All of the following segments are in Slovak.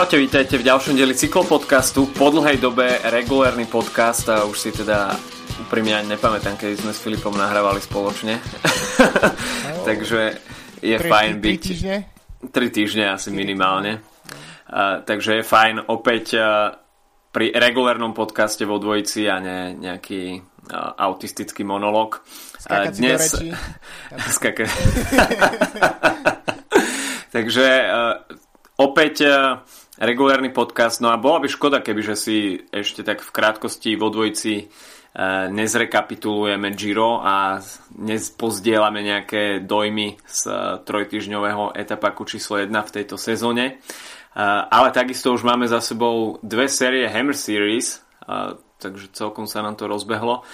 Čaute, vítajte v ďalšom dieli cyklopodcastu. Po dlhej dobe regulárny podcast a už si teda úprimne ani nepamätám, keď sme s Filipom nahrávali spoločne. Oh. takže je tri, fajn byť... Tri týždne? Tri týždne asi minimálne. Uh, takže je fajn opäť uh, pri regulárnom podcaste vo dvojici a ne nejaký uh, autistický monolog. Uh, dnes... reči. takže uh, opäť uh, regulárny podcast. No a bola by škoda, keby že si ešte tak v krátkosti vo dvojici e, nezrekapitulujeme Giro a nepozdielame nejaké dojmy z e, trojtyžňového etapaku číslo 1 v tejto sezóne. E, ale takisto už máme za sebou dve série Hammer Series, takže celkom sa nám to rozbehlo.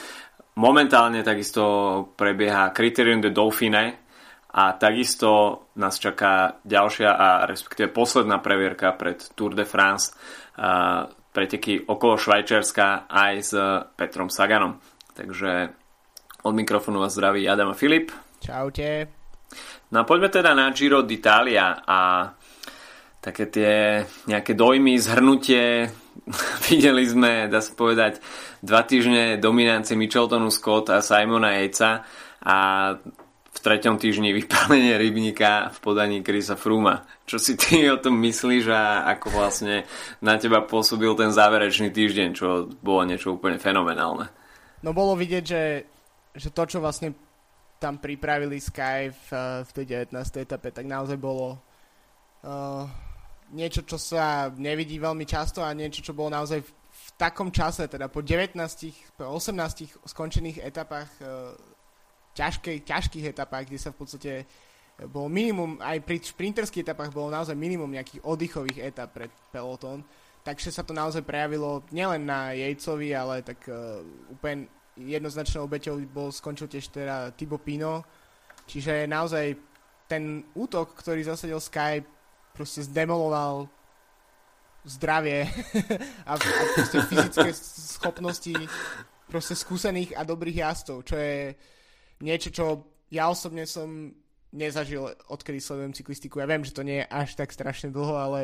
Momentálne takisto prebieha Criterium de Dauphine, a takisto nás čaká ďalšia a respektíve posledná previerka pred Tour de France preteky okolo Švajčiarska aj s Petrom Saganom. Takže od mikrofónu vás zdraví Adam a Filip. Čaute. No a poďme teda na Giro d'Italia a také tie nejaké dojmy, zhrnutie. Videli sme, dá sa povedať, dva týždne dominancie Micheltonu Scott a Simona Jejca a v treťom týždni vypálenie rybníka v podaní Krisa Fruma. Čo si ty o tom myslíš a ako vlastne na teba pôsobil ten záverečný týždeň, čo bolo niečo úplne fenomenálne? No bolo vidieť, že, že to, čo vlastne tam pripravili Sky v, v tej 19. etape, tak naozaj bolo uh, niečo, čo sa nevidí veľmi často a niečo, čo bolo naozaj v, v takom čase, teda po 19, po 18 skončených etapách uh, ťažkej, ťažkých etapách, kde sa v podstate eh, bolo minimum, aj pri šprinterských etapách bolo naozaj minimum nejakých oddychových etap pre peloton, takže sa to naozaj prejavilo nielen na Jejcovi, ale tak uh, úplne jednoznačnou obeťou bol, skončil tiež teda Tibo Pino, čiže naozaj ten útok, ktorý zasadil Sky, proste zdemoloval zdravie a, a proste fyzické schopnosti proste skúsených a dobrých jazdcov, čo je niečo, čo ja osobne som nezažil, odkedy sledujem cyklistiku. Ja viem, že to nie je až tak strašne dlho, ale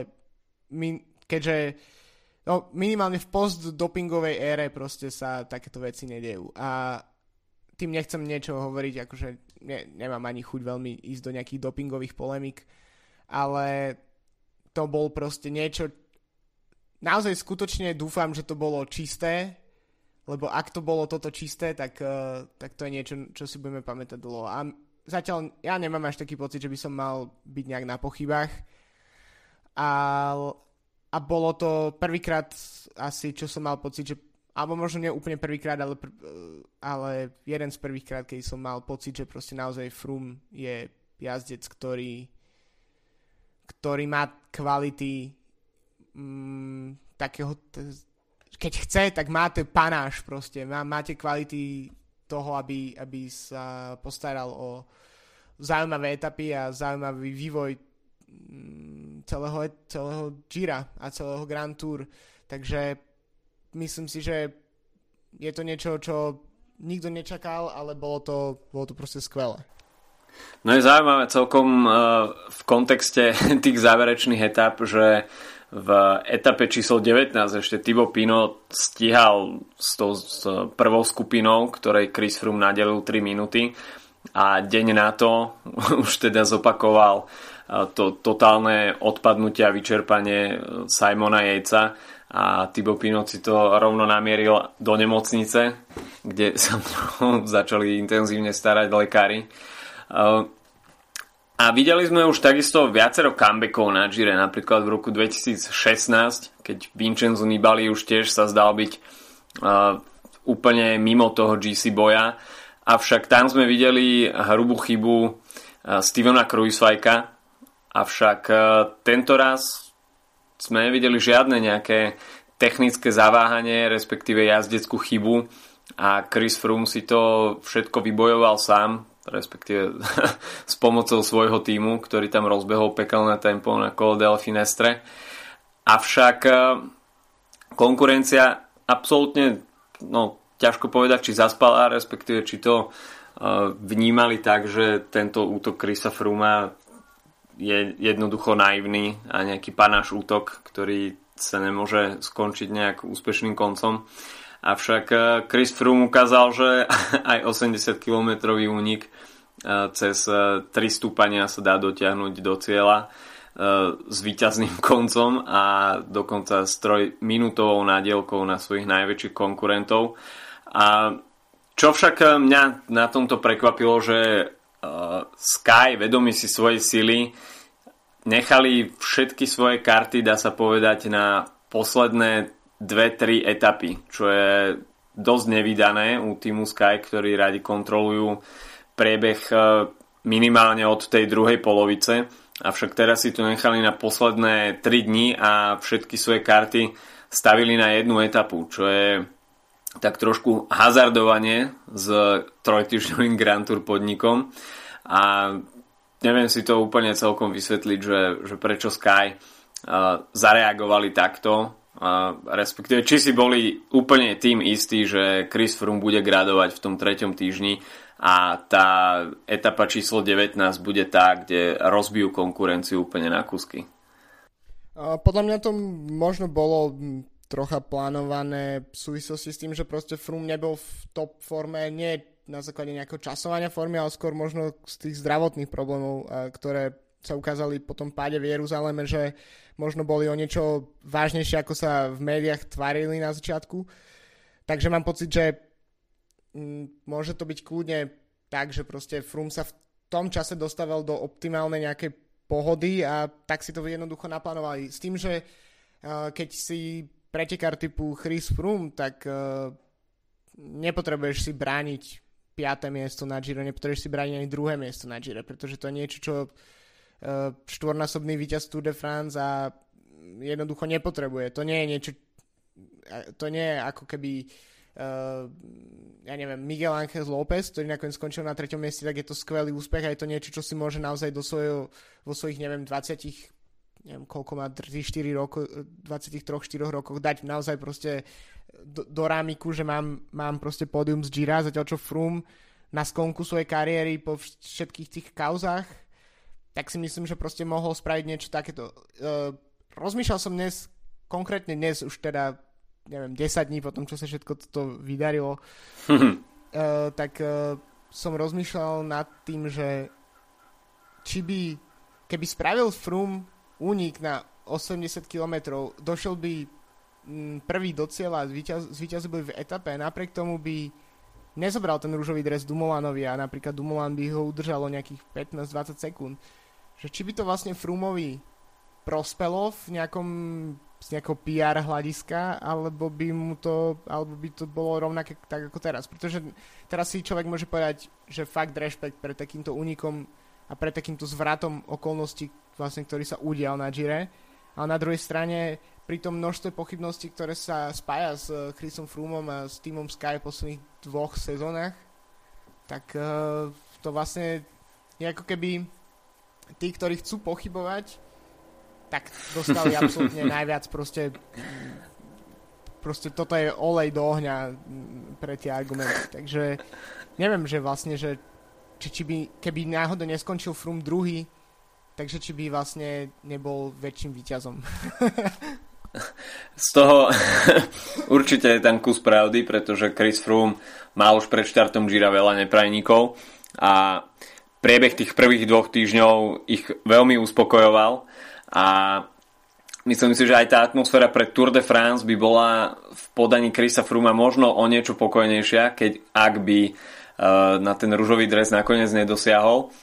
my, keďže no, minimálne v post-dopingovej ére proste sa takéto veci nedejú. A tým nechcem niečo hovoriť, akože ne, nemám ani chuť veľmi ísť do nejakých dopingových polemik, ale to bol proste niečo, naozaj skutočne dúfam, že to bolo čisté, lebo ak to bolo toto čisté, tak, uh, tak to je niečo, čo si budeme pamätať dlho. A zatiaľ ja nemám až taký pocit, že by som mal byť nejak na pochybách. A, a bolo to prvýkrát asi, čo som mal pocit, že alebo možno nie úplne prvýkrát, ale, pr- ale jeden z prvých krát, keď som mal pocit, že proste naozaj Frum je jazdec, ktorý ktorý má kvality mm, takého t- keď chce, tak máte panáš proste, má, máte kvality toho, aby, aby sa postaral o zaujímavé etapy a zaujímavý vývoj mm, celého, celého Gira a celého Grand Tour. Takže myslím si, že je to niečo, čo nikto nečakal, ale bolo to, bolo to proste skvelé. No je zaujímavé celkom uh, v kontexte tých záverečných etap, že v etape číslo 19 ešte Thibaut Pino stíhal s tou s prvou skupinou, ktorej Chris Froome nadelil 3 minúty a deň na to už teda zopakoval to totálne odpadnutie a vyčerpanie Simona Jejca a Thibaut Pino si to rovno namieril do nemocnice, kde sa začali intenzívne starať lekári. A videli sme už takisto viacero comebackov na Gire, napríklad v roku 2016, keď Vincenzo Nibali už tiež sa zdal byť uh, úplne mimo toho GC boja. Avšak tam sme videli hrubú chybu uh, Stevena Kruisvajka, avšak uh, tento raz sme nevideli žiadne nejaké technické zaváhanie, respektíve jazdeckú chybu. A Chris Froome si to všetko vybojoval sám, respektíve s pomocou svojho týmu, ktorý tam rozbehol pekelné tempo na kolo del Finestre. Avšak e, konkurencia absolútne, no ťažko povedať, či zaspala, respektíve či to e, vnímali tak, že tento útok Krisa Fruma je jednoducho naivný a nejaký panáš útok, ktorý sa nemôže skončiť nejak úspešným koncom. Avšak eh, Chris Froome ukázal, že aj 80 km únik eh, cez 3 eh, stúpania sa dá dotiahnuť do cieľa s výťazným koncom a dokonca s trojminútovou nádielkou na svojich najväčších konkurentov. A čo však mňa na tomto prekvapilo, že Sky, vedomí si svojej sily, nechali všetky svoje karty, dá sa povedať, na posledné 2-3 etapy, čo je dosť nevydané u týmu Sky, ktorí radi kontrolujú priebeh e, minimálne od tej druhej polovice. Avšak teraz si to nechali na posledné 3 dni a všetky svoje karty stavili na jednu etapu, čo je tak trošku hazardovanie s trojtyžňovým Grand Tour podnikom a neviem si to úplne celkom vysvetliť, že, že prečo Sky uh, zareagovali takto respektíve či si boli úplne tým istí, že Chris Froome bude gradovať v tom treťom týždni a tá etapa číslo 19 bude tá, kde rozbijú konkurenciu úplne na kusky. Podľa mňa to možno bolo trocha plánované v súvislosti s tým, že proste Froome nebol v top forme, nie na základe nejakého časovania formy, ale skôr možno z tých zdravotných problémov, ktoré sa ukázali po tom páde v Jeruzaleme, že možno boli o niečo vážnejšie, ako sa v médiách tvárili na začiatku. Takže mám pocit, že mm, môže to byť kľudne tak, že proste Frum sa v tom čase dostával do optimálnej nejakej pohody a tak si to jednoducho naplánovali. S tým, že uh, keď si pretekár typu Chris Froome, tak uh, nepotrebuješ si brániť 5. miesto na Giro, nepotrebuješ si brániť ani druhé miesto na Giro, pretože to je niečo, čo Eh, štvornásobný víťaz Tour de France a jednoducho nepotrebuje. To nie je niečo, eh, to nie je ako keby uh, ja neviem, Miguel Ángel López, ktorý nakoniec skončil na treťom mieste, tak je to skvelý úspech a je to niečo, čo si môže naozaj do svojho, vo svojich, neviem, 20 neviem, koľko má 3-4 rokov, 23-4 rokoch dať naozaj proste do, do rámiku, že mám, mám proste pódium z Gira, zatiaľ čo Froome na skonku svojej kariéry po všetkých tých kauzách tak si myslím, že proste mohol spraviť niečo takéto. Uh, rozmýšľal som dnes, konkrétne dnes už teda, neviem, 10 dní po tom, čo sa všetko toto vydarilo, uh, tak uh, som rozmýšľal nad tým, že či by, keby spravil Froome únik na 80 km, došiel by m, prvý do cieľa, zvíťazil by v etape, napriek tomu by nezobral ten rúžový dres Dumolanovi a napríklad Dumolan by ho udržalo nejakých 15-20 sekúnd že či by to vlastne Frumovi prospelo v nejakom z nejakého PR hľadiska, alebo by mu to, alebo by to bolo rovnaké tak ako teraz. Pretože teraz si človek môže povedať, že fakt rešpekt pre takýmto únikom a pre takýmto zvratom okolností, vlastne, ktorý sa udial na Gire. Ale na druhej strane pri tom množstve pochybností, ktoré sa spája s Chrisom Frumom a s týmom Sky v posledných dvoch sezónach, tak uh, to vlastne je ako keby tí, ktorí chcú pochybovať, tak dostali absolútne najviac proste proste toto je olej do ohňa pre tie argumenty. Takže neviem, že vlastne, že či, či by, keby náhodou neskončil Frum druhý, takže či by vlastne nebol väčším výťazom. Z toho určite je tam kus pravdy, pretože Chris Froome mal už pred štartom Gira veľa neprajníkov a priebeh tých prvých dvoch týždňov ich veľmi uspokojoval a myslím si, že aj tá atmosféra pre Tour de France by bola v podaní Chrisa Fruma možno o niečo pokojnejšia, keď ak by uh, na ten rúžový dres nakoniec nedosiahol.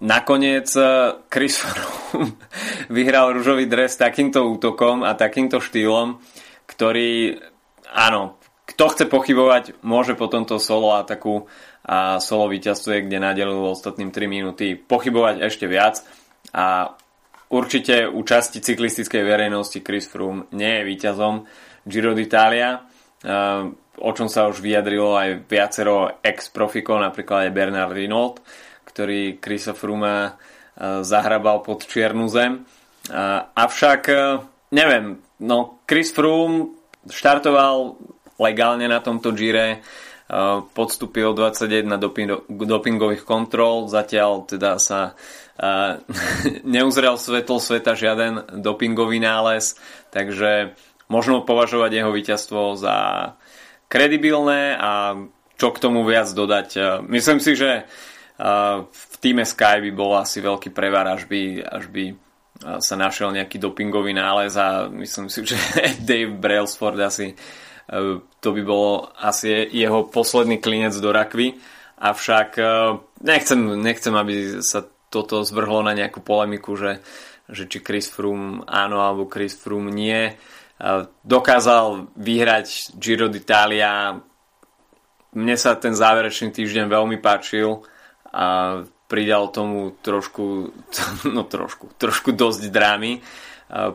Nakoniec uh, Chris Froome vyhral rúžový dres takýmto útokom a takýmto štýlom, ktorý, áno, kto chce pochybovať, môže po tomto solo ataku a solo víťazstve, kde nadelil ostatným 3 minúty pochybovať ešte viac. A určite u časti cyklistickej verejnosti Chris Froome nie je víťazom Giro d'Italia, o čom sa už vyjadrilo aj viacero ex-profikov, napríklad aj Bernard Rinold, ktorý Chrisa Froome zahrabal pod čiernu zem. Avšak, neviem, no Chris Froome štartoval legálne na tomto Gire, podstúpil 21 dopingových kontrol, zatiaľ teda sa neuzrel svetlo sveta žiaden dopingový nález, takže možno považovať jeho víťazstvo za kredibilné a čo k tomu viac dodať. Myslím si, že v týme Sky by bol asi veľký prevar, až by, až by sa našiel nejaký dopingový nález a myslím si, že Dave Brailsford asi e, to by bolo asi jeho posledný klinec do rakvy. Avšak e, nechcem, nechcem, aby sa toto zvrhlo na nejakú polemiku, že, že či Chris Froome áno alebo Chris Froome nie. E, dokázal vyhrať Giro d'Italia. Mne sa ten záverečný týždeň veľmi páčil a pridal tomu trošku, no trošku, trošku dosť drámy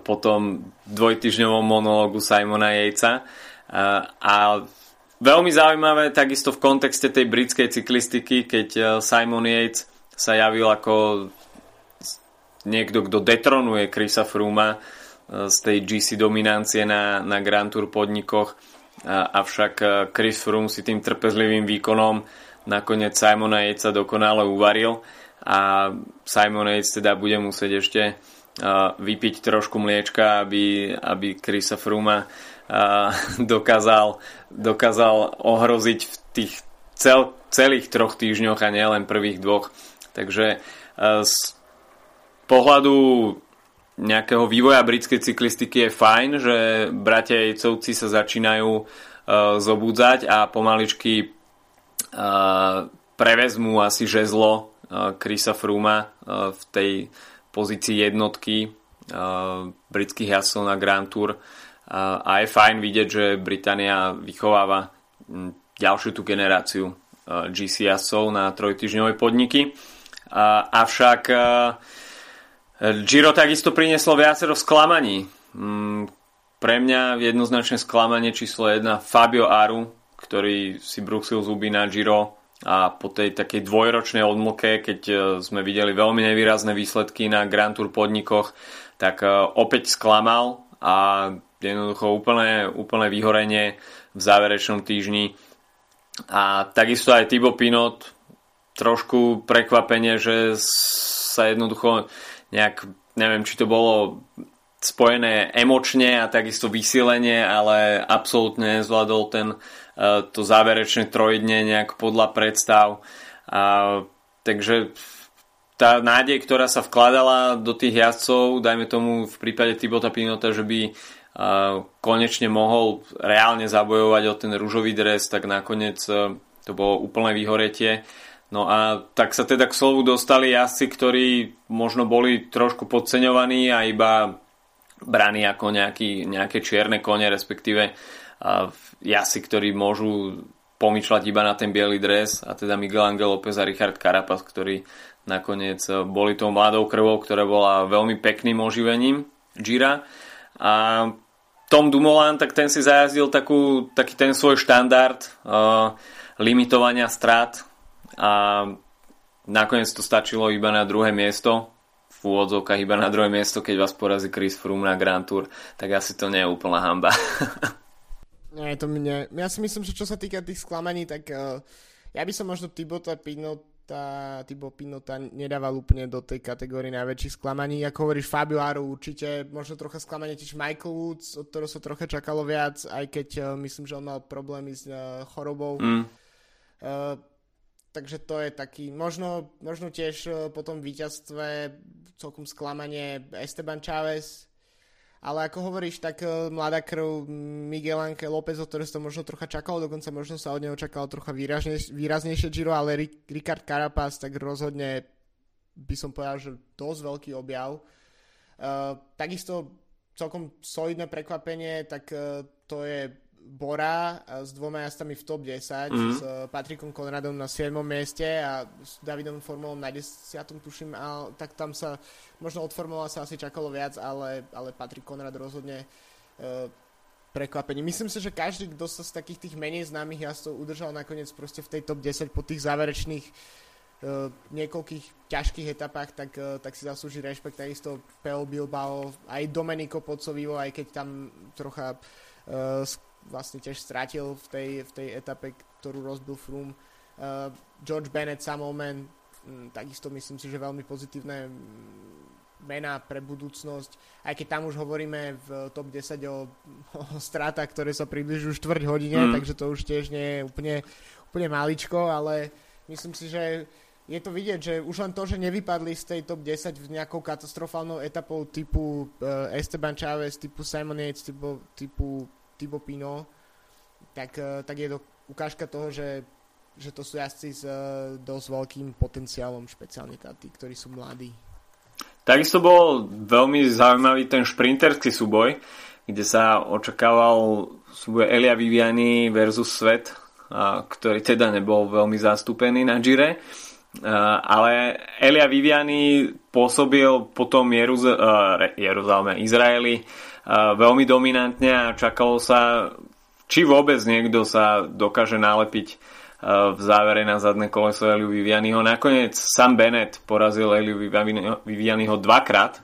po tom dvojtyžňovom monológu Simona Jejca. A veľmi zaujímavé takisto v kontexte tej britskej cyklistiky, keď e, Simon Yates sa javil ako niekto, kto detronuje Chrisa Frooma e, z tej GC dominancie na, na Grand Tour podnikoch. Avšak Chris Froome si tým trpezlivým výkonom nakoniec Simona Jejca dokonale uvaril a Simon Yates teda bude musieť ešte vypiť trošku mliečka, aby, aby Chrisa Fruma dokázal, dokázal ohroziť v tých cel, celých troch týždňoch a nielen prvých dvoch. Takže uh, z pohľadu nejakého vývoja britskej cyklistiky je fajn, že bratia Jejcovci sa začínajú uh, zobudzať a pomaličky prevezmú asi žezlo Krisa Fruma v tej pozícii jednotky britských jazdcov na Grand Tour a je fajn vidieť, že Británia vychováva ďalšiu tú generáciu GC jazdcov na trojtyžňové podniky. Avšak Giro takisto prinieslo viacero sklamaní. Pre mňa jednoznačne sklamanie číslo 1 Fabio Aru, ktorý si brúsil zuby na Giro a po tej takej dvojročnej odmlke, keď e, sme videli veľmi nevýrazné výsledky na Grand Tour podnikoch, tak e, opäť sklamal a jednoducho úplné, úplné vyhorenie v záverečnom týždni. A takisto aj Thibaut Pinot, trošku prekvapenie, že sa jednoducho nejak, neviem, či to bolo spojené emočne a takisto vysilenie, ale absolútne nezvládol ten E, to záverečné trojdne nejak podľa predstav. A, takže tá nádej, ktorá sa vkladala do tých jazdcov, dajme tomu v prípade Tibota Pinota, že by konečne mohol reálne zabojovať o ten rúžový dres, tak nakoniec e, to bolo úplné vyhoretie. No a tak sa teda k slovu dostali jazdci, ktorí možno boli trošku podceňovaní a iba braní ako nejaký, nejaké čierne kone, respektíve jasi, ktorí môžu pomýšľať iba na ten biely dres a teda Miguel Angel López a Richard Carapaz, ktorí nakoniec e, boli tou mladou krvou, ktorá bola veľmi pekným oživením Gira. A Tom Dumoulin, tak ten si zajazdil takú, taký ten svoj štandard uh, limitovania strát a nakoniec to stačilo iba na druhé miesto v úvodzovkách iba na druhé miesto, keď vás porazí Chris Froome na Grand Tour, tak asi to nie je úplná hamba. Nie, to mne... Ja si myslím, že čo sa týka tých sklamaní, tak uh, ja by som možno Tibota Pinota, Tibo Pinota nedával úplne do tej kategórie najväčších sklamaní. Ako hovoríš, Fabio Aru určite, možno trocha sklamanie tiež Michael Woods, od ktorého sa trocha čakalo viac, aj keď uh, myslím, že on mal problémy s uh, chorobou. Mm. Uh, takže to je taký, možno, možno tiež uh, po tom víťazstve celkom sklamanie Esteban Chávez, ale ako hovoríš, tak uh, mladá krv Miguel Anke López, o ktoré to možno trocha čakalo, dokonca možno sa od neho čakalo trocha výrazne, výraznejšie Giro, ale Rick, Ricard Carapaz tak rozhodne by som povedal, že dosť veľký objav. Uh, takisto celkom solidné prekvapenie, tak uh, to je Bora s dvoma jazdami v top 10, mm-hmm. s Patrikom Konradom na 7. mieste a s Davidom Formulom na 10. tuším, a tak tam sa, možno od Formula sa asi čakalo viac, ale, ale Patrik Konrad rozhodne uh, prekvapení. Myslím si, že každý, kto sa z takých tých menej známych jazdcov udržal nakoniec proste v tej top 10 po tých záverečných uh, niekoľkých ťažkých etapách, tak, uh, tak si zaslúži rešpekt takisto Pel Bilbao, aj Domenico Podsovivo, aj keď tam trocha uh, vlastne tiež stratil v tej, v tej etape, ktorú rozbil Froome. Uh, George Bennett, Samuelman, um, takisto myslím si, že veľmi pozitívne mená pre budúcnosť. Aj keď tam už hovoríme v top 10 o, o strátach, ktoré sa približujú štvrť hodine, mm. takže to už tiež nie je úplne, úplne maličko, ale myslím si, že je to vidieť, že už len to, že nevypadli z tej top 10 v nejakou katastrofálnou etapou typu uh, Esteban Chávez, typu Simon Yates, typu, typu Thibaut Pino, tak, uh, tak je to ukážka toho, že, že to sú jazdci s uh, dosť veľkým potenciálom, špeciálne tá, tí, ktorí sú mladí. Takisto bol veľmi zaujímavý ten šprinterský súboj, kde sa očakával súboj Elia Viviani versus Svet, ktorý teda nebol veľmi zastúpený na Gire Eh, ale Elia Viviani pôsobil potom Jeruz- Jeruzaleme, Izraeli veľmi dominantne a čakalo sa, či vôbec niekto sa dokáže nalepiť v závere na zadné koleso Eliu Vivianiho. Nakoniec Sam Bennett porazil Eliu Vivianiho dvakrát,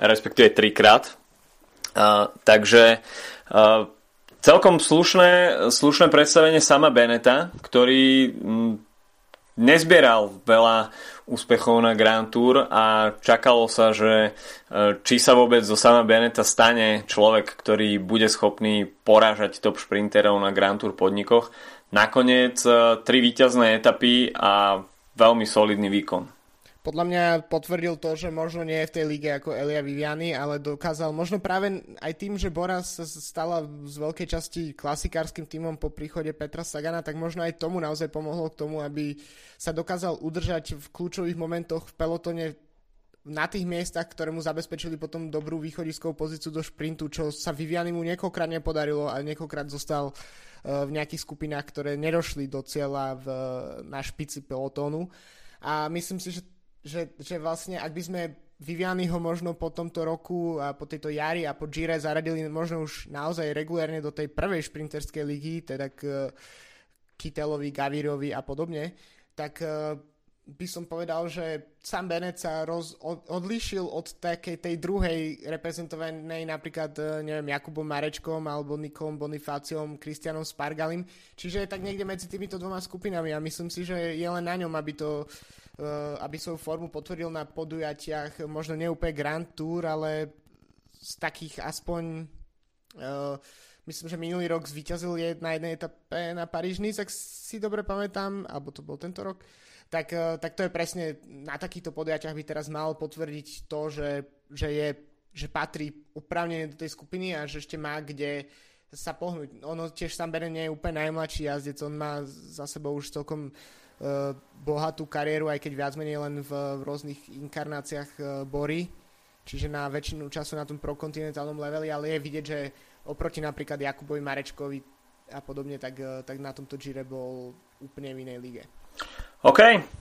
respektíve trikrát. Takže celkom slušné, slušné predstavenie sama Beneta, ktorý nezbieral veľa úspechov na Grand Tour a čakalo sa, že e, či sa vôbec zo sama Beneta stane človek, ktorý bude schopný porážať top šprinterov na Grand Tour podnikoch. Nakoniec e, tri víťazné etapy a veľmi solidný výkon podľa mňa potvrdil to, že možno nie je v tej lige ako Elia Viviani, ale dokázal, možno práve aj tým, že Bora sa stala z veľkej časti klasikárskym týmom po príchode Petra Sagana, tak možno aj tomu naozaj pomohlo k tomu, aby sa dokázal udržať v kľúčových momentoch v pelotone na tých miestach, ktoré mu zabezpečili potom dobrú východiskovú pozíciu do šprintu, čo sa Viviani mu niekoľkrát nepodarilo a niekoľkrát zostal eh, v nejakých skupinách, ktoré nedošli do cieľa v, na špici pelotónu. A myslím si, že že, že vlastne ak by sme Vivianiho možno po tomto roku a po tejto jari a po Gire zaradili možno už naozaj regulérne do tej prvej šprinterskej ligy, teda k Kitelovi, Gavirovi a podobne, tak eh, by som povedal, že Sam Bennett sa roz, od, odlišil od takej tej druhej reprezentovanej napríklad, eh, neviem, Jakubom Marečkom alebo Nikom Bonifáciom, Kristianom Spargalim. Čiže je tak niekde medzi týmito dvoma skupinami a myslím si, že je len na ňom, aby to aby svoju formu potvrdil na podujatiach, možno neúplne Grand Tour, ale z takých aspoň uh, myslím, že minulý rok zvíťazil je na jednej etape na paríž ak si dobre pamätám, alebo to bol tento rok, tak, uh, tak to je presne na takýchto podujatiach by teraz mal potvrdiť to, že, že, je, že patrí upravne do tej skupiny a že ešte má kde sa pohnúť. Ono tiež Sam Beren nie je úplne najmladší jazdec, on má za sebou už celkom Eh, bohatú kariéru, aj keď viac menej len v, rôznych inkarnáciách uh, Bory, čiže na väčšinu času na tom prokontinentálnom leveli, ale je vidieť, že oproti napríklad Jakubovi Marečkovi a podobne, tak, uh, tak na tomto Gire bol úplne v inej lige. OK,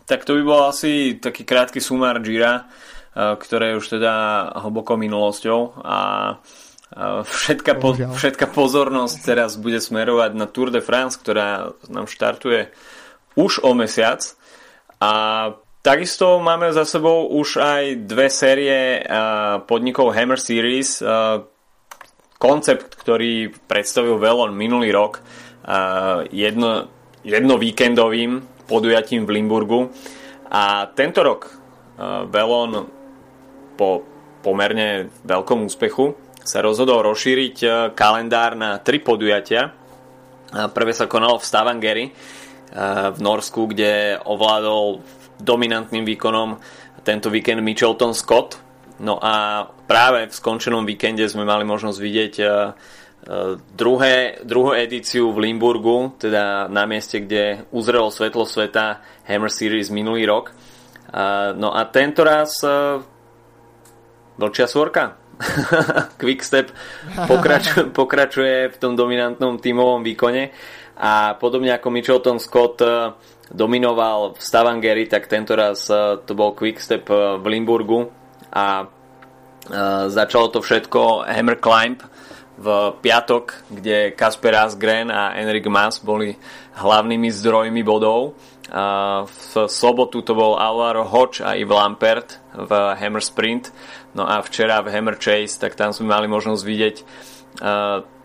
tak to by bol asi taký krátky sumár Gira, ktoré je už teda hlboko minulosťou a všetka, po, všetka pozornosť teraz bude smerovať na Tour de France, ktorá nám štartuje už o mesiac. A takisto máme za sebou už aj dve série podnikov Hammer Series, koncept, ktorý predstavil Velon minulý rok jedno, jedno víkendovým podujatím v Limburgu. A tento rok Velon po pomerne veľkom úspechu sa rozhodol rozšíriť kalendár na tri podujatia. Prvé sa konalo v Stavangeri v Norsku, kde ovládol dominantným výkonom tento víkend Michelton Scott. No a práve v skončenom víkende sme mali možnosť vidieť e, e, druhé, druhú edíciu v Limburgu, teda na mieste, kde uzrelo svetlo sveta Hammer Series minulý rok. No a tento raz e, vlčia svorka. Quickstep pokračuje, pokračuje v tom dominantnom tímovom výkone a podobne ako Mitchelton Scott eh, dominoval v Stavangeri, tak tento raz eh, to bol Quickstep eh, v Limburgu a začalo to všetko Hammer Climb v piatok, kde Kasper Asgren a Enrik Mas boli hlavnými zdrojmi bodov. V sobotu to bol Alvaro Hodge a Yves Lampert v Hammer Sprint. No a včera v Hammer Chase, tak tam sme mali možnosť vidieť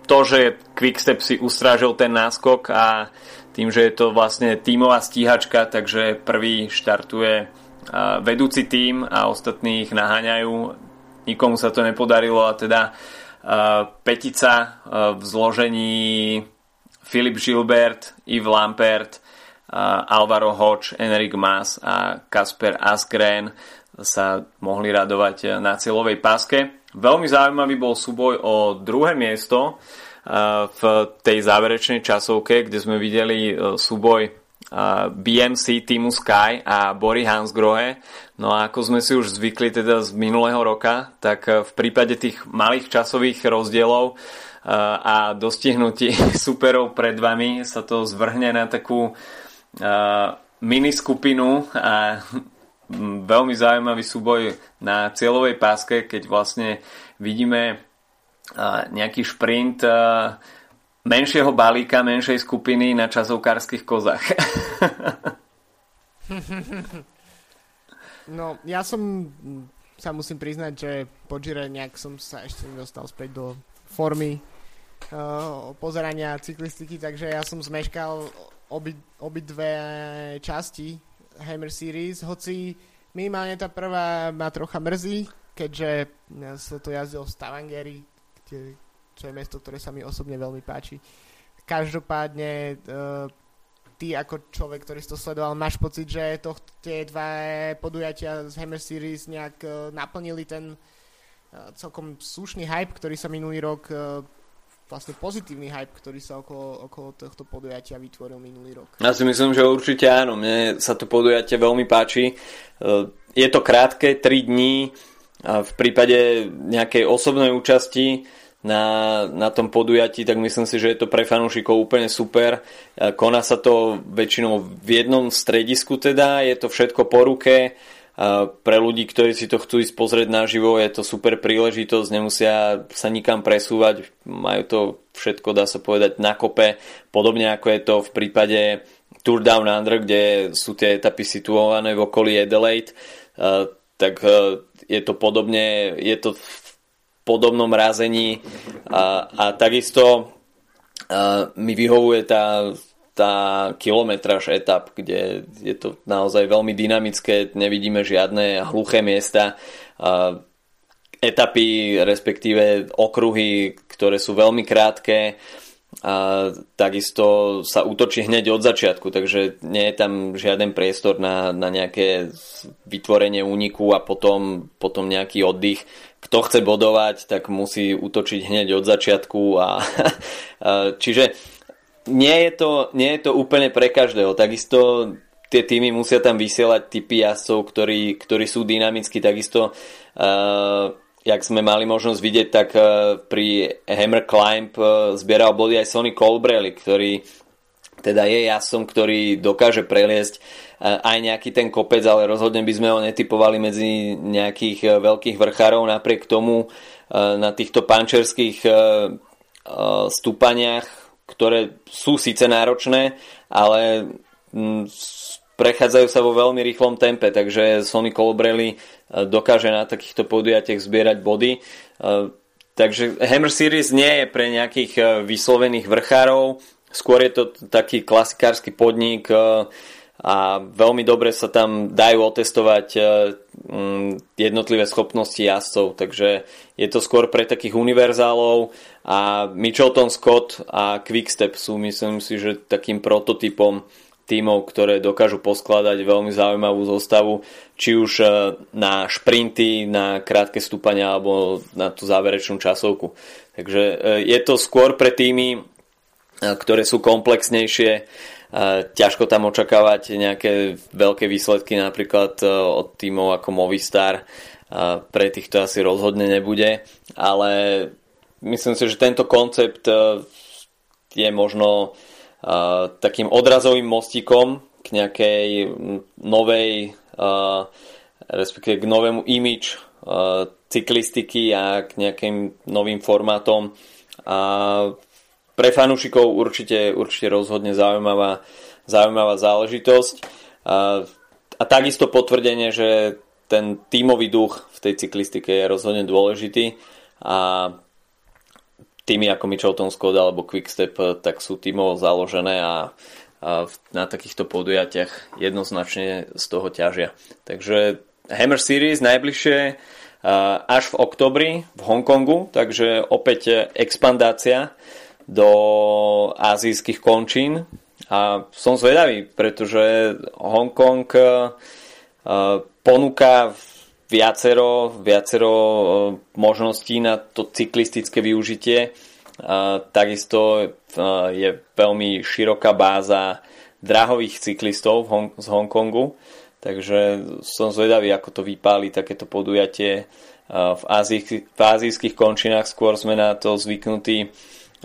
to, že Quickstep si ustrážil ten náskok a tým, že je to vlastne tímová stíhačka, takže prvý štartuje vedúci tím a ostatní ich naháňajú. Nikomu sa to nepodarilo a teda petica v zložení Filip Gilbert, Yves Lampert, Alvaro Hodge, Enric Mas a Kasper Asgren sa mohli radovať na cieľovej páske. Veľmi zaujímavý bol súboj o druhé miesto v tej záverečnej časovke, kde sme videli e, súboj BMC týmu Sky a Bory Hansgrohe. No a ako sme si už zvykli teda z minulého roka, tak v prípade tých malých časových rozdielov a dostihnutí superov pred vami sa to zvrhne na takú mini skupinu a veľmi zaujímavý súboj na cieľovej páske, keď vlastne vidíme nejaký šprint menšieho balíka, menšej skupiny na časovkárskych kozách. no, ja som sa musím priznať, že po Gire nejak som sa ešte nedostal späť do formy uh, pozerania cyklistiky, takže ja som zmeškal obi, obidve časti Hammer Series, hoci minimálne tá prvá ma trocha mrzí, keďže sa to jazdil v Stavangeri, kde, čo je mesto, ktoré sa mi osobne veľmi páči. Každopádne uh, ty ako človek, ktorý si to sledoval, máš pocit, že to, tie dva podujatia z Hammer Series nejak uh, naplnili ten uh, celkom slušný hype, ktorý sa minulý rok uh, vlastne pozitívny hype, ktorý sa okolo, okolo tohto podujatia vytvoril minulý rok. Ja si myslím, že určite áno. Mne sa to podujatie veľmi páči. E, je to krátke, 3 dní. V prípade nejakej osobnej účasti na, na tom podujatí, tak myslím si, že je to pre fanúšikov úplne super. E, koná sa to väčšinou v jednom stredisku teda, je to všetko po ruke pre ľudí, ktorí si to chcú ísť pozrieť naživo, je to super príležitosť, nemusia sa nikam presúvať, majú to všetko, dá sa povedať, na kope, podobne ako je to v prípade Tour Down Under, kde sú tie etapy situované v okolí Adelaide, tak je to podobne, je to v podobnom rázení. A, a takisto mi vyhovuje tá tá kilometraž etap, kde je to naozaj veľmi dynamické, nevidíme žiadne hluché miesta, etapy, respektíve okruhy, ktoré sú veľmi krátke, a takisto sa útočí hneď od začiatku, takže nie je tam žiaden priestor na, na nejaké vytvorenie úniku a potom, potom nejaký oddych. Kto chce bodovať, tak musí útočiť hneď od začiatku. A, a, čiže nie je, to, nie je to úplne pre každého. Takisto tie týmy musia tam vysielať typy jazdcov, ktorí, ktorí sú dynamicky. Takisto, uh, jak sme mali možnosť vidieť, tak uh, pri Hammer Climb uh, zbieral body aj Sonny Colbrelli, ktorý teda je jasom, ktorý dokáže preliesť aj nejaký ten kopec, ale rozhodne by sme ho netypovali medzi nejakých veľkých vrchárov. Napriek tomu na týchto pančerských stúpaniach ktoré sú síce náročné, ale mm, prechádzajú sa vo veľmi rýchlom tempe, takže Sony Colbrelli e, dokáže na takýchto podujatiach zbierať body. E, takže Hammer Series nie je pre nejakých e, vyslovených vrchárov, skôr je to taký klasikársky podnik, a veľmi dobre sa tam dajú otestovať e, jednotlivé schopnosti jazdcov, takže je to skôr pre takých univerzálov a Mitchelton Scott a Quickstep sú myslím si, že takým prototypom tímov, ktoré dokážu poskladať veľmi zaujímavú zostavu, či už e, na šprinty, na krátke stúpania alebo na tú záverečnú časovku. Takže e, je to skôr pre týmy, ktoré sú komplexnejšie, ťažko tam očakávať nejaké veľké výsledky napríklad e, od tímov ako Movistar. Pre tých to asi rozhodne nebude, ale myslím si, že tento koncept e, je možno e, takým odrazovým mostíkom k nejakej novej, respektíve k novému image cyklistiky a k nejakým novým formátom. A pre fanúšikov určite, určite rozhodne zaujímavá, zaujímavá záležitosť. A, a takisto potvrdenie, že ten tímový duch v tej cyklistike je rozhodne dôležitý a týmy ako Michelton Skoda alebo Quickstep tak sú týmovo založené a, a na takýchto podujatiach jednoznačne z toho ťažia. Takže Hammer Series najbližšie až v oktobri v Hongkongu, takže opäť expandácia do azijských končín a som zvedavý, pretože Hongkong ponúka viacero, viacero možností na to cyklistické využitie. Takisto je veľmi široká báza drahových cyklistov z Hongkongu Takže som zvedavý, ako to vypáli takéto podujatie v, azijských, v končinách. Skôr sme na to zvyknutí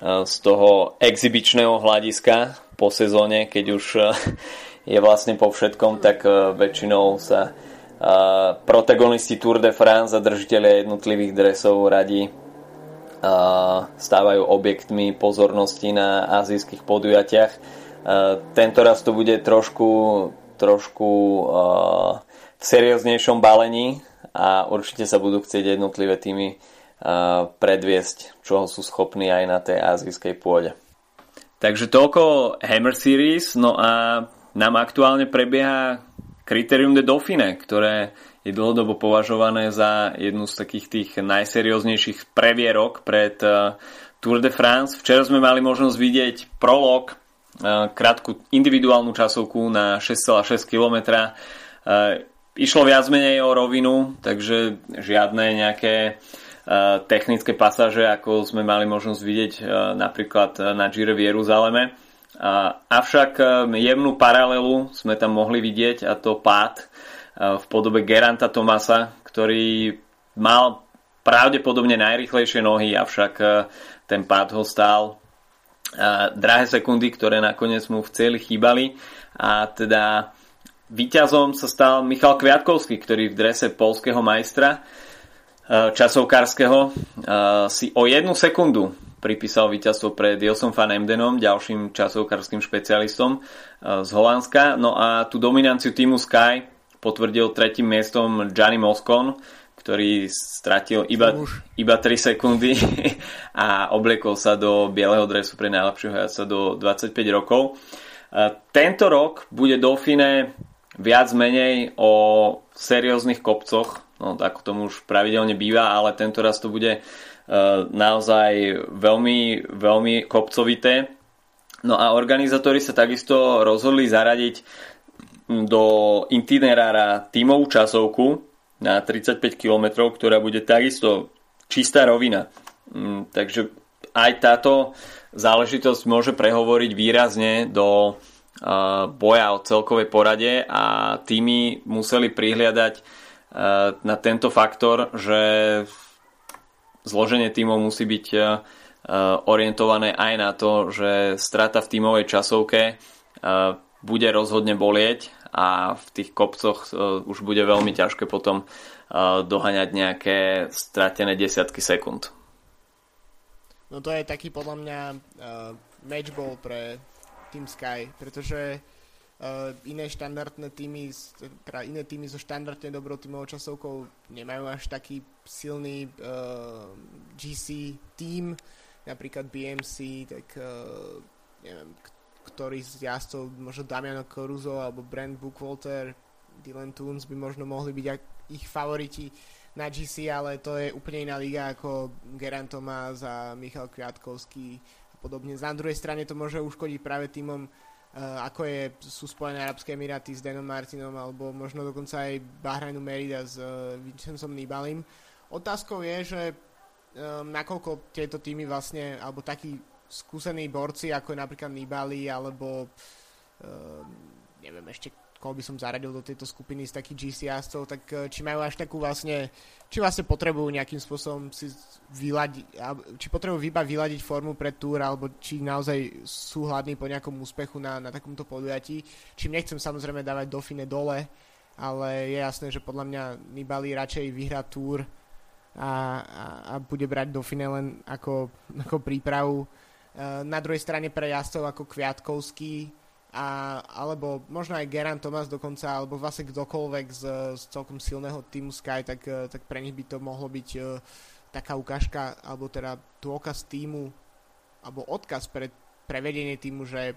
z toho exibičného hľadiska po sezóne, keď už je vlastne po všetkom, tak väčšinou sa protagonisti Tour de France a držiteľia jednotlivých dresov radi stávajú objektmi pozornosti na azijských podujatiach. Tento raz to bude trošku trošku v serióznejšom balení a určite sa budú chcieť jednotlivé týmy predviesť, čoho sú schopní aj na tej azijskej pôde. Takže toľko Hammer Series, no a nám aktuálne prebieha Criterium de Dauphine, ktoré je dlhodobo považované za jednu z takých tých najserióznejších previerok pred uh, Tour de France. Včera sme mali možnosť vidieť prolog krátku individuálnu časovku na 6,6 km. Išlo viac menej o rovinu, takže žiadne nejaké technické pasáže, ako sme mali možnosť vidieť napríklad na Gire v Jeruzaleme. Avšak jemnú paralelu sme tam mohli vidieť a to pád v podobe Geranta Tomasa, ktorý mal pravdepodobne najrychlejšie nohy, avšak ten pád ho stál drahé sekundy, ktoré nakoniec mu v celi chýbali a teda víťazom sa stal Michal Kviatkovský, ktorý v drese polského majstra časovkárskeho e, si o jednu sekundu pripísal víťazstvo pred Josom van Emdenom, ďalším časovkárským špecialistom e, z Holandska. No a tú dominanciu týmu Sky potvrdil tretím miestom Gianni Moscon, ktorý stratil iba, iba 3 sekundy a obliekol sa do bieleho dresu pre najlepšieho jazdca do 25 rokov. Tento rok bude Dauphine viac menej o serióznych kopcoch, no ako tomu už pravidelne býva, ale tento raz to bude e, naozaj veľmi, veľmi kopcovité. No a organizátori sa takisto rozhodli zaradiť do itinerára tímovú časovku, na 35 km, ktorá bude takisto čistá rovina. Mm, takže aj táto záležitosť môže prehovoriť výrazne do boja o celkovej porade a týmy museli prihliadať na tento faktor, že zloženie tímov musí byť orientované aj na to, že strata v tímovej časovke bude rozhodne bolieť a v tých kopcoch uh, už bude veľmi ťažké potom dohaňať nejaké stratené desiatky sekúnd. No to je taký podľa mňa uh, matchball pre Team Sky, pretože iné štandardné týmy, teda iné týmy so štandardne dobrou týmovou časovkou nemajú až taký silný uh, GC tým, napríklad BMC, tak uh, neviem, ktorý z jazdcov, možno Damiano Caruso alebo Brand Bookwalter, Dylan Toons by možno mohli byť ich favoriti na GC, ale to je úplne iná liga ako Geran Tomás a Michal Kviatkovský a podobne. Na druhej strane to môže uškodiť práve týmom ako je, sú Spojené Arabské Emiráty s Danom Martinom alebo možno dokonca aj Bahrajnu Merida s uh, Vincenzom Nibalim. Otázkou je, že um, nakoľko tieto týmy vlastne, alebo takí skúsení borci, ako je napríklad Nibali, alebo uh, neviem ešte koho by som zaradil do tejto skupiny z takých GC jazdcov, tak uh, či majú až takú vlastne, či vlastne potrebujú nejakým spôsobom si vyladiť, či potrebujú iba vyladiť formu pre túr, alebo či naozaj sú hladní po nejakom úspechu na, na takomto podujatí. Čím nechcem samozrejme dávať Dauphine dole, ale je jasné, že podľa mňa Nibali radšej vyhrá túr a, a, a bude brať Dauphine len ako, ako prípravu Eh, na druhej strane pre jazdcov ako Kviatkovský a, alebo možno aj Geran Thomas dokonca, alebo vlastne kdokoľvek z, z celkom silného týmu Sky, tak, eh, tak pre nich by to mohlo byť uh, taká ukážka, alebo teda dôkaz týmu, alebo odkaz pre, pre vedenie týmu, že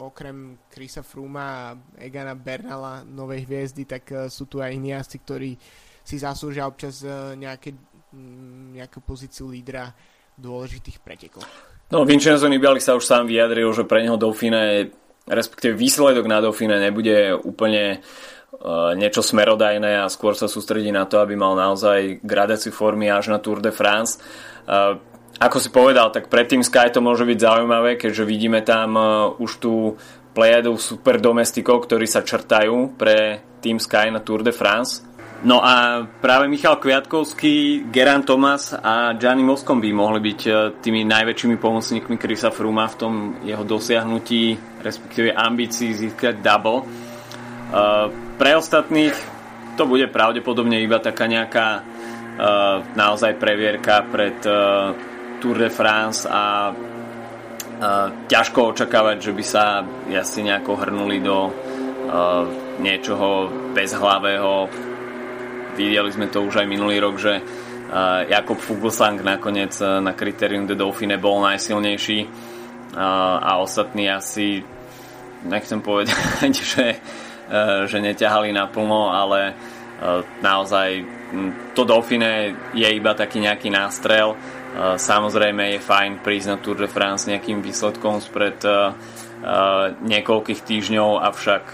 okrem Krisa Fruma a Egana Bernala, novej hviezdy, tak uh, sú tu aj iní asi, ktorí si zaslúžia občas nejaké, um, nejakú pozíciu lídra dôležitých pretekoch. No, Vincenzo Nibali sa už sám vyjadril, že pre neho Dauphine, respektíve výsledok na Dauphine nebude úplne uh, niečo smerodajné a skôr sa sústredí na to, aby mal naozaj gradáciu formy až na Tour de France. Uh, ako si povedal, tak pred tým Sky to môže byť zaujímavé, keďže vidíme tam uh, už tú plejadu super domestikov, ktorí sa črtajú pre Team Sky na Tour de France. No a práve Michal Kviatkovský, Geran Thomas a Gianni by mohli byť uh, tými najväčšími pomocníkmi Krisa Fruma v tom jeho dosiahnutí, respektíve ambícii získať double. Uh, pre ostatných to bude pravdepodobne iba taká nejaká naozaj previerka pred Tour de France a, ťažko očakávať, že by sa asi nejako hrnuli do niečoho bezhlavého. Videli sme to už aj minulý rok, že Jakob Fuglsang nakoniec na kritérium de Dauphine bol najsilnejší a ostatní asi nechcem povedať, že, že neťahali naplno, ale naozaj to Dauphine je iba taký nejaký nástrel. Samozrejme je fajn prísť na Tour de France nejakým výsledkom spred niekoľkých týždňov, avšak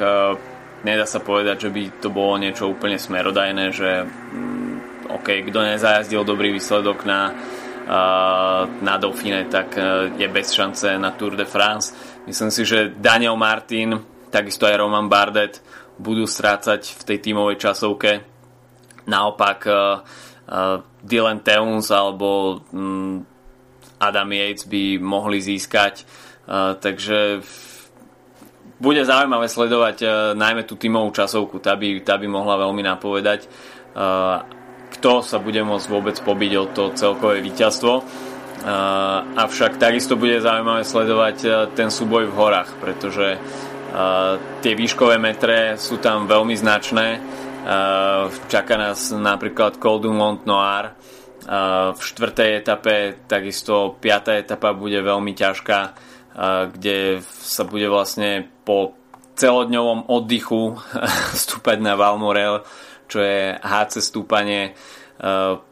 nedá sa povedať, že by to bolo niečo úplne smerodajné, že mm, OK, kto nezajazdil dobrý výsledok na, na Dauphine, tak je bez šance na Tour de France. Myslím si, že Daniel Martin, takisto aj Roman Bardet budú strácať v tej tímovej časovke. Naopak uh, Dylan Teuns alebo um, Adam Yates by mohli získať. Takže bude zaujímavé sledovať uh, najmä tú tímovú časovku. Tá by, tá by mohla veľmi napovedať, uh, kto sa bude môcť vôbec pobiť o to celkové víťazstvo. Uh, avšak takisto bude zaujímavé sledovať uh, ten súboj v horách, pretože uh, tie výškové metre sú tam veľmi značné Uh, čaká nás napríklad Col du Mont Noir. Uh, v štvrtej etape takisto piatá etapa bude veľmi ťažká, uh, kde sa bude vlastne po celodňovom oddychu stúpať na Valmorel, čo je HC stúpanie.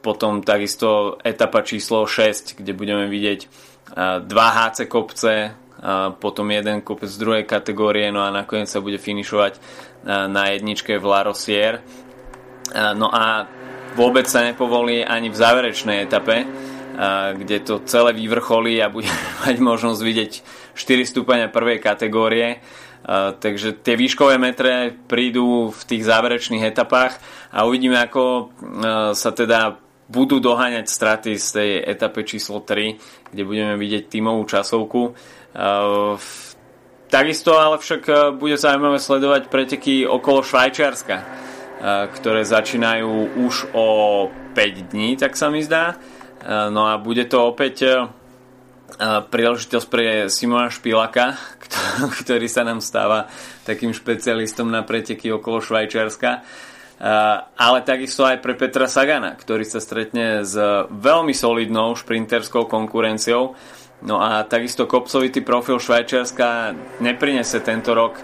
Potom takisto etapa číslo 6, kde budeme vidieť dva HC kopce, potom jeden kopec z druhej kategórie, no a nakoniec sa bude finišovať na jedničke v La Rosier. No a vôbec sa nepovolí ani v záverečnej etape, kde to celé vyvrcholí a bude mať možnosť vidieť 4 stúpania prvej kategórie. Takže tie výškové metre prídu v tých záverečných etapách a uvidíme, ako sa teda budú doháňať straty z tej etape číslo 3, kde budeme vidieť tímovú časovku. Takisto ale však bude zaujímavé sledovať preteky okolo Švajčiarska, ktoré začínajú už o 5 dní, tak sa mi zdá. No a bude to opäť príležitosť pre Simona Špilaka, ktorý sa nám stáva takým špecialistom na preteky okolo Švajčiarska. Ale takisto aj pre Petra Sagana, ktorý sa stretne s veľmi solidnou šprinterskou konkurenciou No a takisto kopcovitý profil Švajčiarska neprinese tento rok e,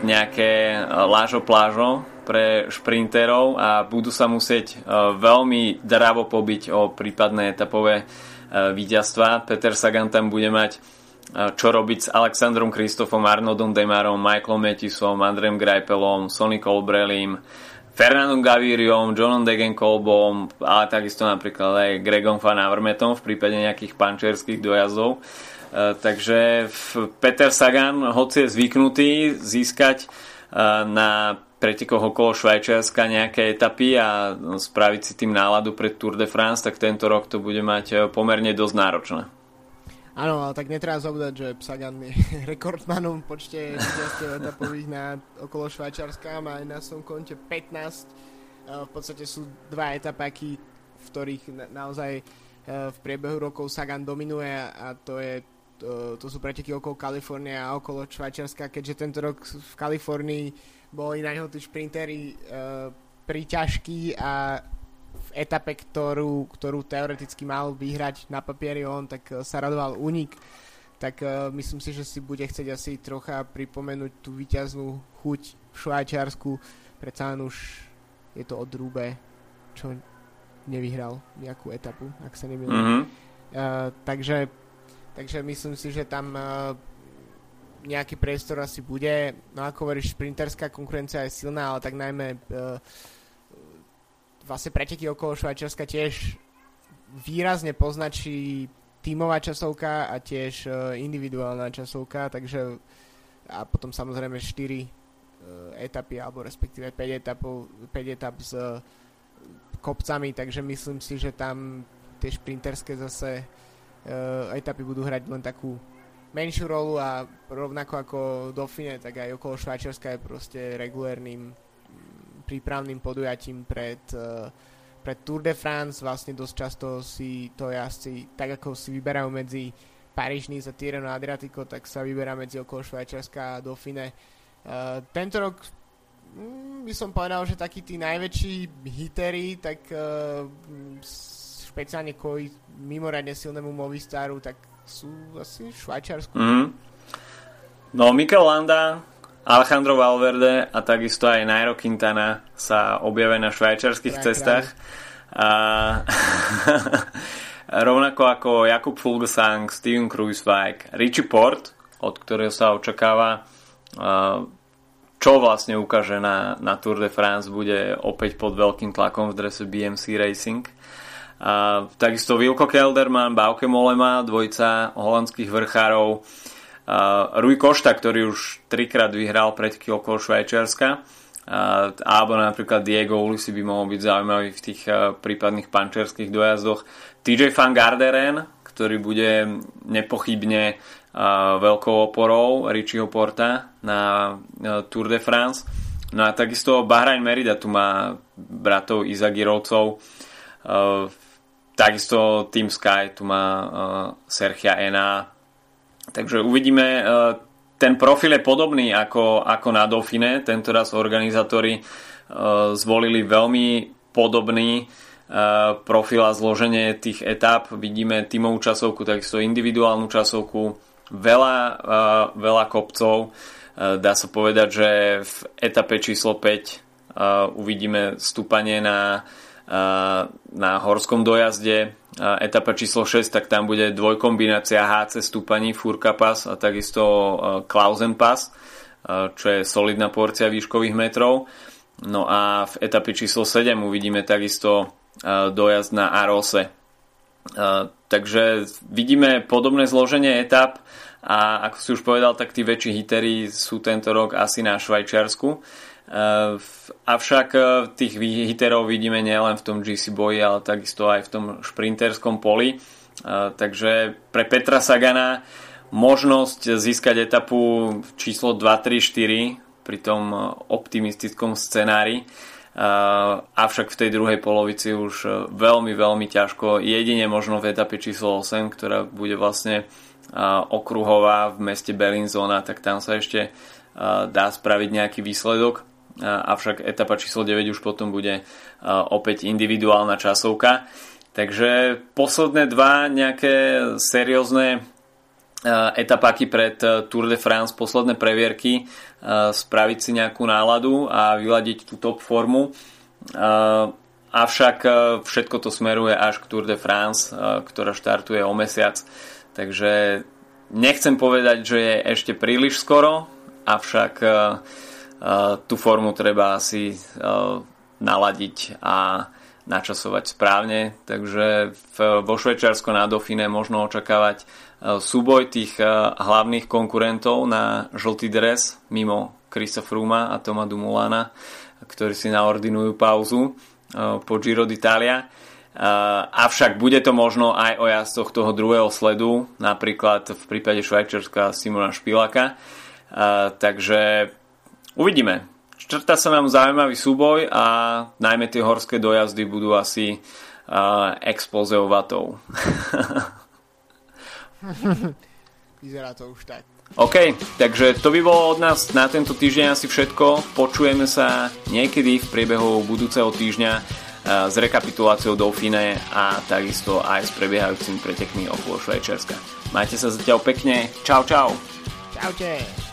nejaké lážo plážo pre šprinterov a budú sa musieť e, veľmi dravo pobiť o prípadné etapové víťazstva. Peter Sagan tam bude mať čo robiť s Alexandrom Kristofom, Arnoldom Demarom, Michaelom Metisom, Andrem Greipelom, Sonny Colbrelim, Fernandom Gaviriom, Johnom Degenkolbom, ale takisto napríklad aj Gregom Van Avermetom v prípade nejakých pančerských dojazdov. E, takže Peter Sagan, hoci je zvyknutý získať na pretekoch okolo Švajčiarska nejaké etapy a spraviť si tým náladu pred Tour de France, tak tento rok to bude mať e, pomerne dosť náročné. Áno, ale tak netreba zabúdať, že Sagan je rekordmanom v počte víťazstiev etapových na okolo Švajčarska, má aj na svojom konte 15. V podstate sú dva etapáky, v ktorých na, naozaj e, v priebehu rokov Sagan dominuje a to, je, to, to sú preteky okolo Kalifornie a okolo Švajčiarska, keďže tento rok v Kalifornii boli na neho tí šprintery uh, príťažkí a v etape, ktorú, ktorú teoreticky mal vyhrať na papieri on, tak sa radoval únik tak uh, myslím si, že si bude chcieť asi trocha pripomenúť tú výťaznú chuť v Švajčiarsku. Predsa len už je to od Rúbe, čo nevyhral nejakú etapu, ak sa nemýlim. Mm-hmm. Uh, takže, takže myslím si, že tam uh, nejaký priestor asi bude. No ako hovoríš, šprinterská konkurencia je silná, ale tak najmä uh, vlastne preteky okolo Švajčiarska tiež výrazne poznačí tímová časovka a tiež uh, individuálna časovka, takže a potom samozrejme 4 uh, e, etapy, alebo respektíve 5 etapov, 5 etap s uh, kopcami, takže myslím si, že tam tie šprinterské zase uh, etapy budú hrať len takú menšiu rolu a rovnako ako Dauphine, tak aj okolo Švajčiarska je proste regulérnym prípravným podujatím pred uh, pre Tour de France vlastne dosť často si to jazdci, tak ako si vyberajú medzi Paríž, Nice a Tirreno Adriatico, tak sa vyberá medzi okolo Švajčiarska a Dauphine. Uh, tento rok mm, by som povedal, že takí tí najväčší hitery, tak uh, špeciálne kvôli mimoriadne silnému Movistaru, tak sú asi Švajčiarsku. Mm. No, Mikel Landa Alejandro Valverde a takisto aj Nairo Quintana sa objavia na švajčarských cestách. A rovnako ako Jakub Fulgesang, Steven Kruiswijk, Richie Port, od ktorého sa očakáva čo vlastne ukáže na, na Tour de France, bude opäť pod veľkým tlakom v drese BMC Racing. A, takisto Wilko Kelderman, Bauke Molema, dvojica holandských vrchárov, Uh, Rui Košta, ktorý už trikrát vyhral preteky okolo Švajčiarska, uh, alebo napríklad Diego Ulisi by mohol byť zaujímavý v tých uh, prípadných pančerských dojazdoch. TJ Van Garderen, ktorý bude nepochybne uh, veľkou oporou Richieho Porta na uh, Tour de France. No a takisto Bahrain Merida tu má bratov Izagirovcov. Uh, takisto Team Sky tu má uh, Sergia Ena, Takže uvidíme, e, ten profil je podobný ako, ako na Dauphine, tento raz organizátori e, zvolili veľmi podobný profil a zloženie tých etap. Vidíme tímovú časovku, takisto individuálnu časovku, veľa, veľa kopcov. Dá sa povedať, že v etape číslo 5 uvidíme stúpanie na, na horskom dojazde etapa číslo 6, tak tam bude dvojkombinácia HC stúpaní Furka Pass a takisto Klausen Pass, čo je solidná porcia výškových metrov. No a v etape číslo 7 uvidíme takisto dojazd na Arose. Takže vidíme podobné zloženie etap a ako si už povedal, tak tí väčší hitery sú tento rok asi na Švajčiarsku. Uh, avšak uh, tých hiterov vidíme nielen v tom GC boji, ale takisto aj v tom šprinterskom poli. Uh, takže pre Petra Sagana možnosť získať etapu číslo 2, 3, 4 pri tom optimistickom scenári. Avšak v tej druhej polovici už veľmi, veľmi ťažko. Jedine možno v etape číslo 8, ktorá bude vlastne okruhová v meste Bellinzona, tak tam sa ešte dá spraviť nejaký výsledok avšak etapa číslo 9 už potom bude opäť individuálna časovka. Takže posledné dva nejaké seriózne etapáky pred Tour de France, posledné previerky, spraviť si nejakú náladu a vyladiť tú top formu. Avšak všetko to smeruje až k Tour de France, ktorá štartuje o mesiac. Takže nechcem povedať, že je ešte príliš skoro, avšak tú formu treba asi naladiť a načasovať správne. Takže vo Švečarsko na Dauphine možno očakávať súboj tých hlavných konkurentov na žltý dres mimo Krisa Fruma a Toma Dumulana, ktorí si naordinujú pauzu po Giro d'Italia. Avšak bude to možno aj o jazdcoch toho druhého sledu, napríklad v prípade Švajčiarska Simona Špilaka. Takže Uvidíme. Črta sa nám zaujímavý súboj a najmä tie horské dojazdy budú asi uh, expozeou vatov. Vyzerá to už tak. OK, takže to by bolo od nás na tento týždeň asi všetko. Počujeme sa niekedy v priebehu budúceho týždňa s rekapituláciou Dauphine a takisto aj s prebiehajúcimi pretekmi okolo Švajčiarska. Majte sa zatiaľ pekne. Čau, čau. Čaute.